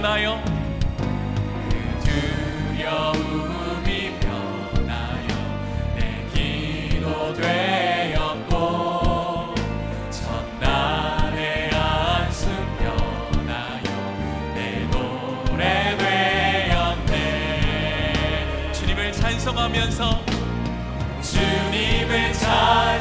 변하여 그 두려움이 변하여 내 기도 되었고 첫날의 안승 변하여 내 노래 되었네. 주님을 찬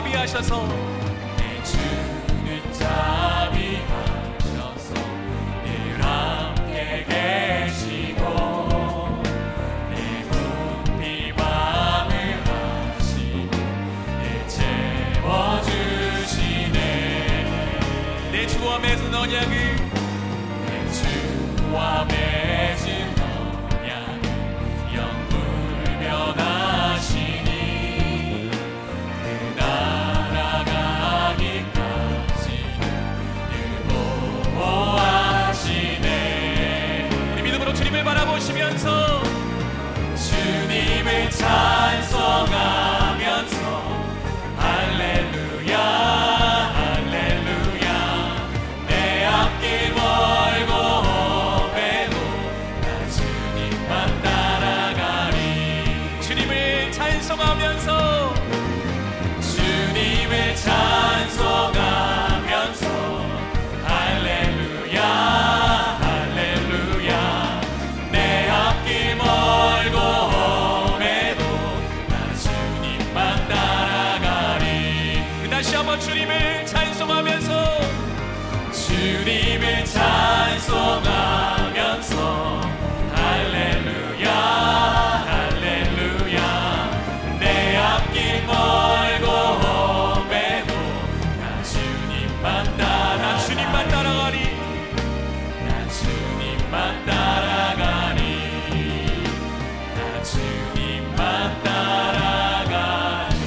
자비하셔서 내 주는 자비하셔서 늘 함께 계시고 내 부피 밤을 하시고 내 채워주시네. 내 주와 맺은 언약을 주님을 찬송하면서 할렐루야 할렐루야. 내 앞길 멀고 험해도 나 주님만 따라 주님만 따라가리. 나 주님만 따라가리. 나 주님만 따라가리.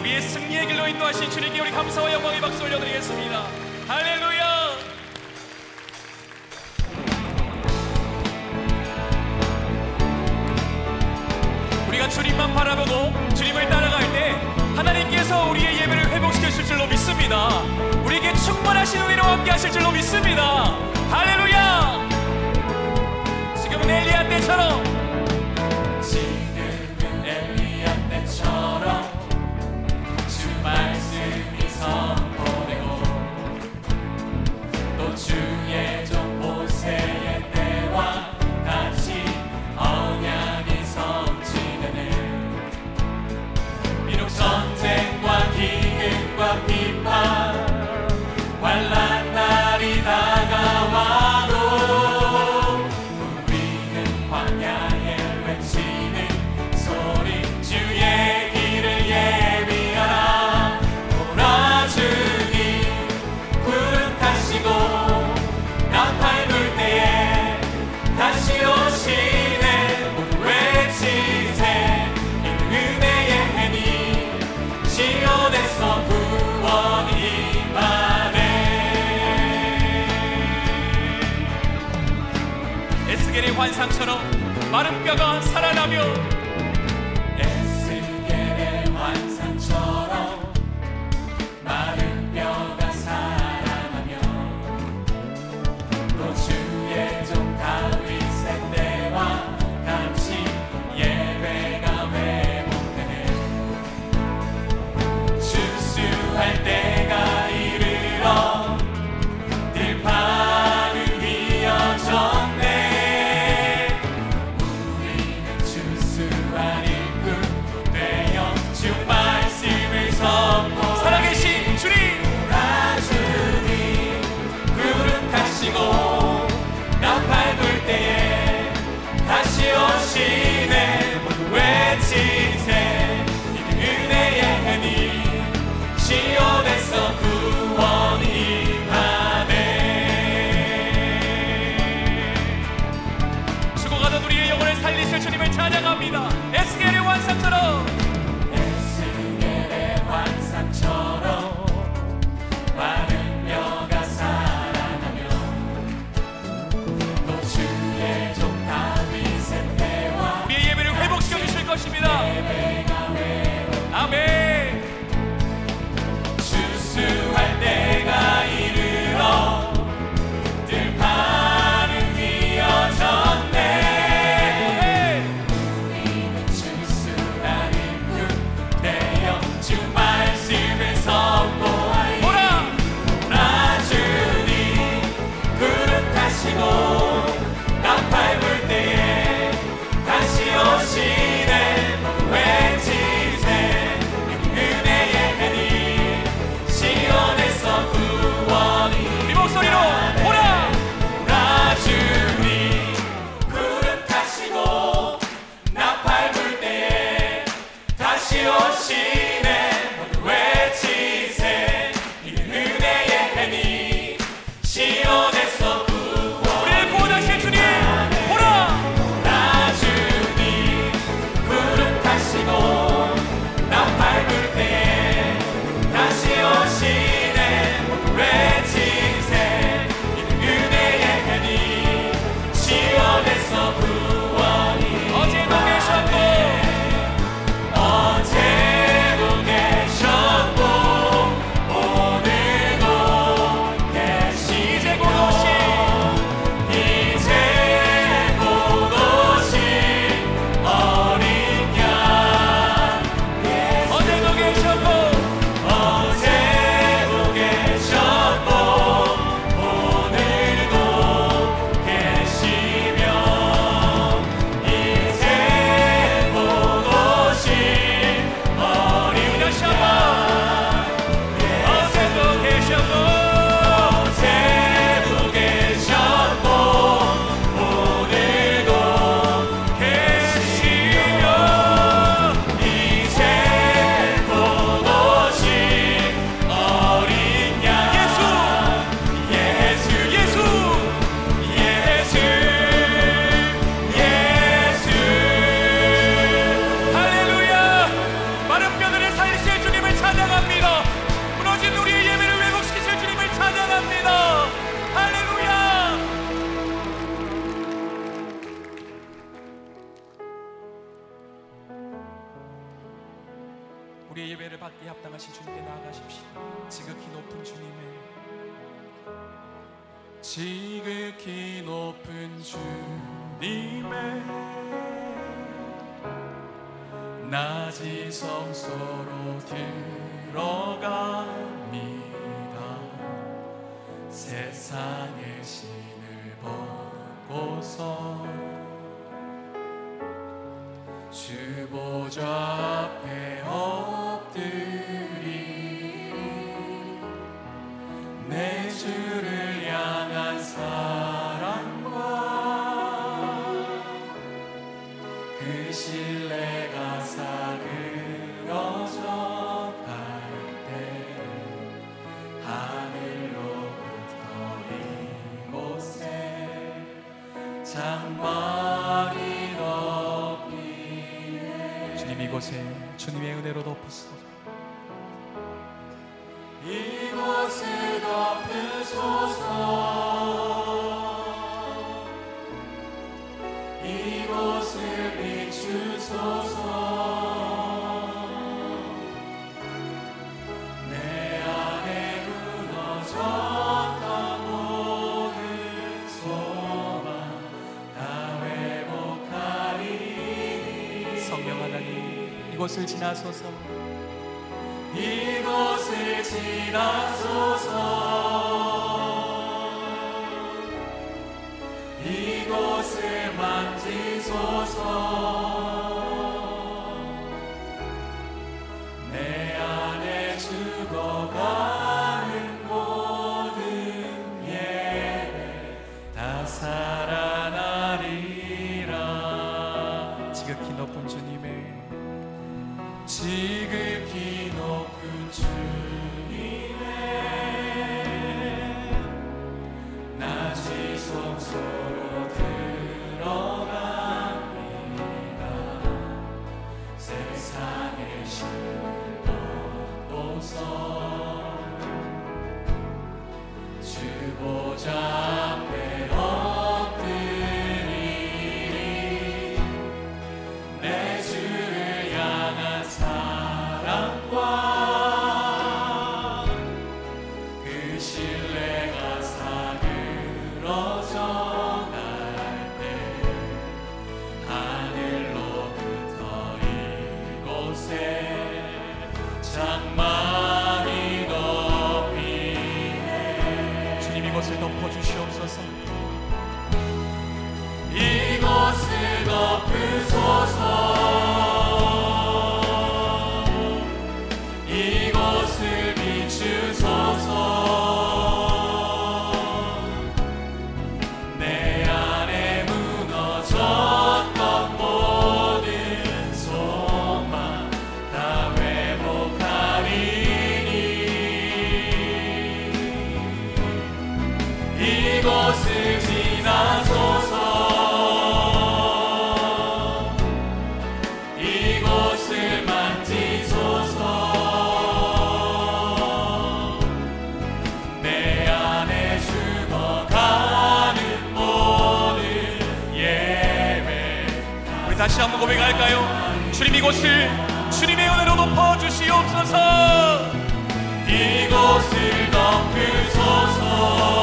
우리의 승리의 길로 인도하신 주님께 우리 감사와 영광의 박수 올려드리겠습니다 할렐루야 우리가 주님만 바라보고 주님을 따라갈 때 하나님께서 우리의 예배를 회복시키실 줄로 믿습니다. 우리에게 충만하신 은혜로 함께 하실 줄로 믿습니다. 할렐루야! 지금은 엘리야 때처럼 환상처럼 마른 뼈가 살아나며 지극히 높은 주님의 낮이 성소로 들어갑니다. 세상의 신을 보고서 주보좌 앞에 엎드리 내 주를 주님의 은혜로 덮으소 이곳을 덮으소서. 이곳을 비추소서 이곳을 지나소서. 이곳을 지나소서. 이곳을 만지소서. 내 안에 죽어가는 모든 예배 다 살아나리라. 지극히 높은 주님의 지극히 높은 주님의 낮이 성소로 들어갑니다. 세상의 신을 벗고서 주보좌 우리 다시 한번 고백할까요? 주님 이곳을 주님의 은혜로 높아 주시옵소서 이곳을 덮으소서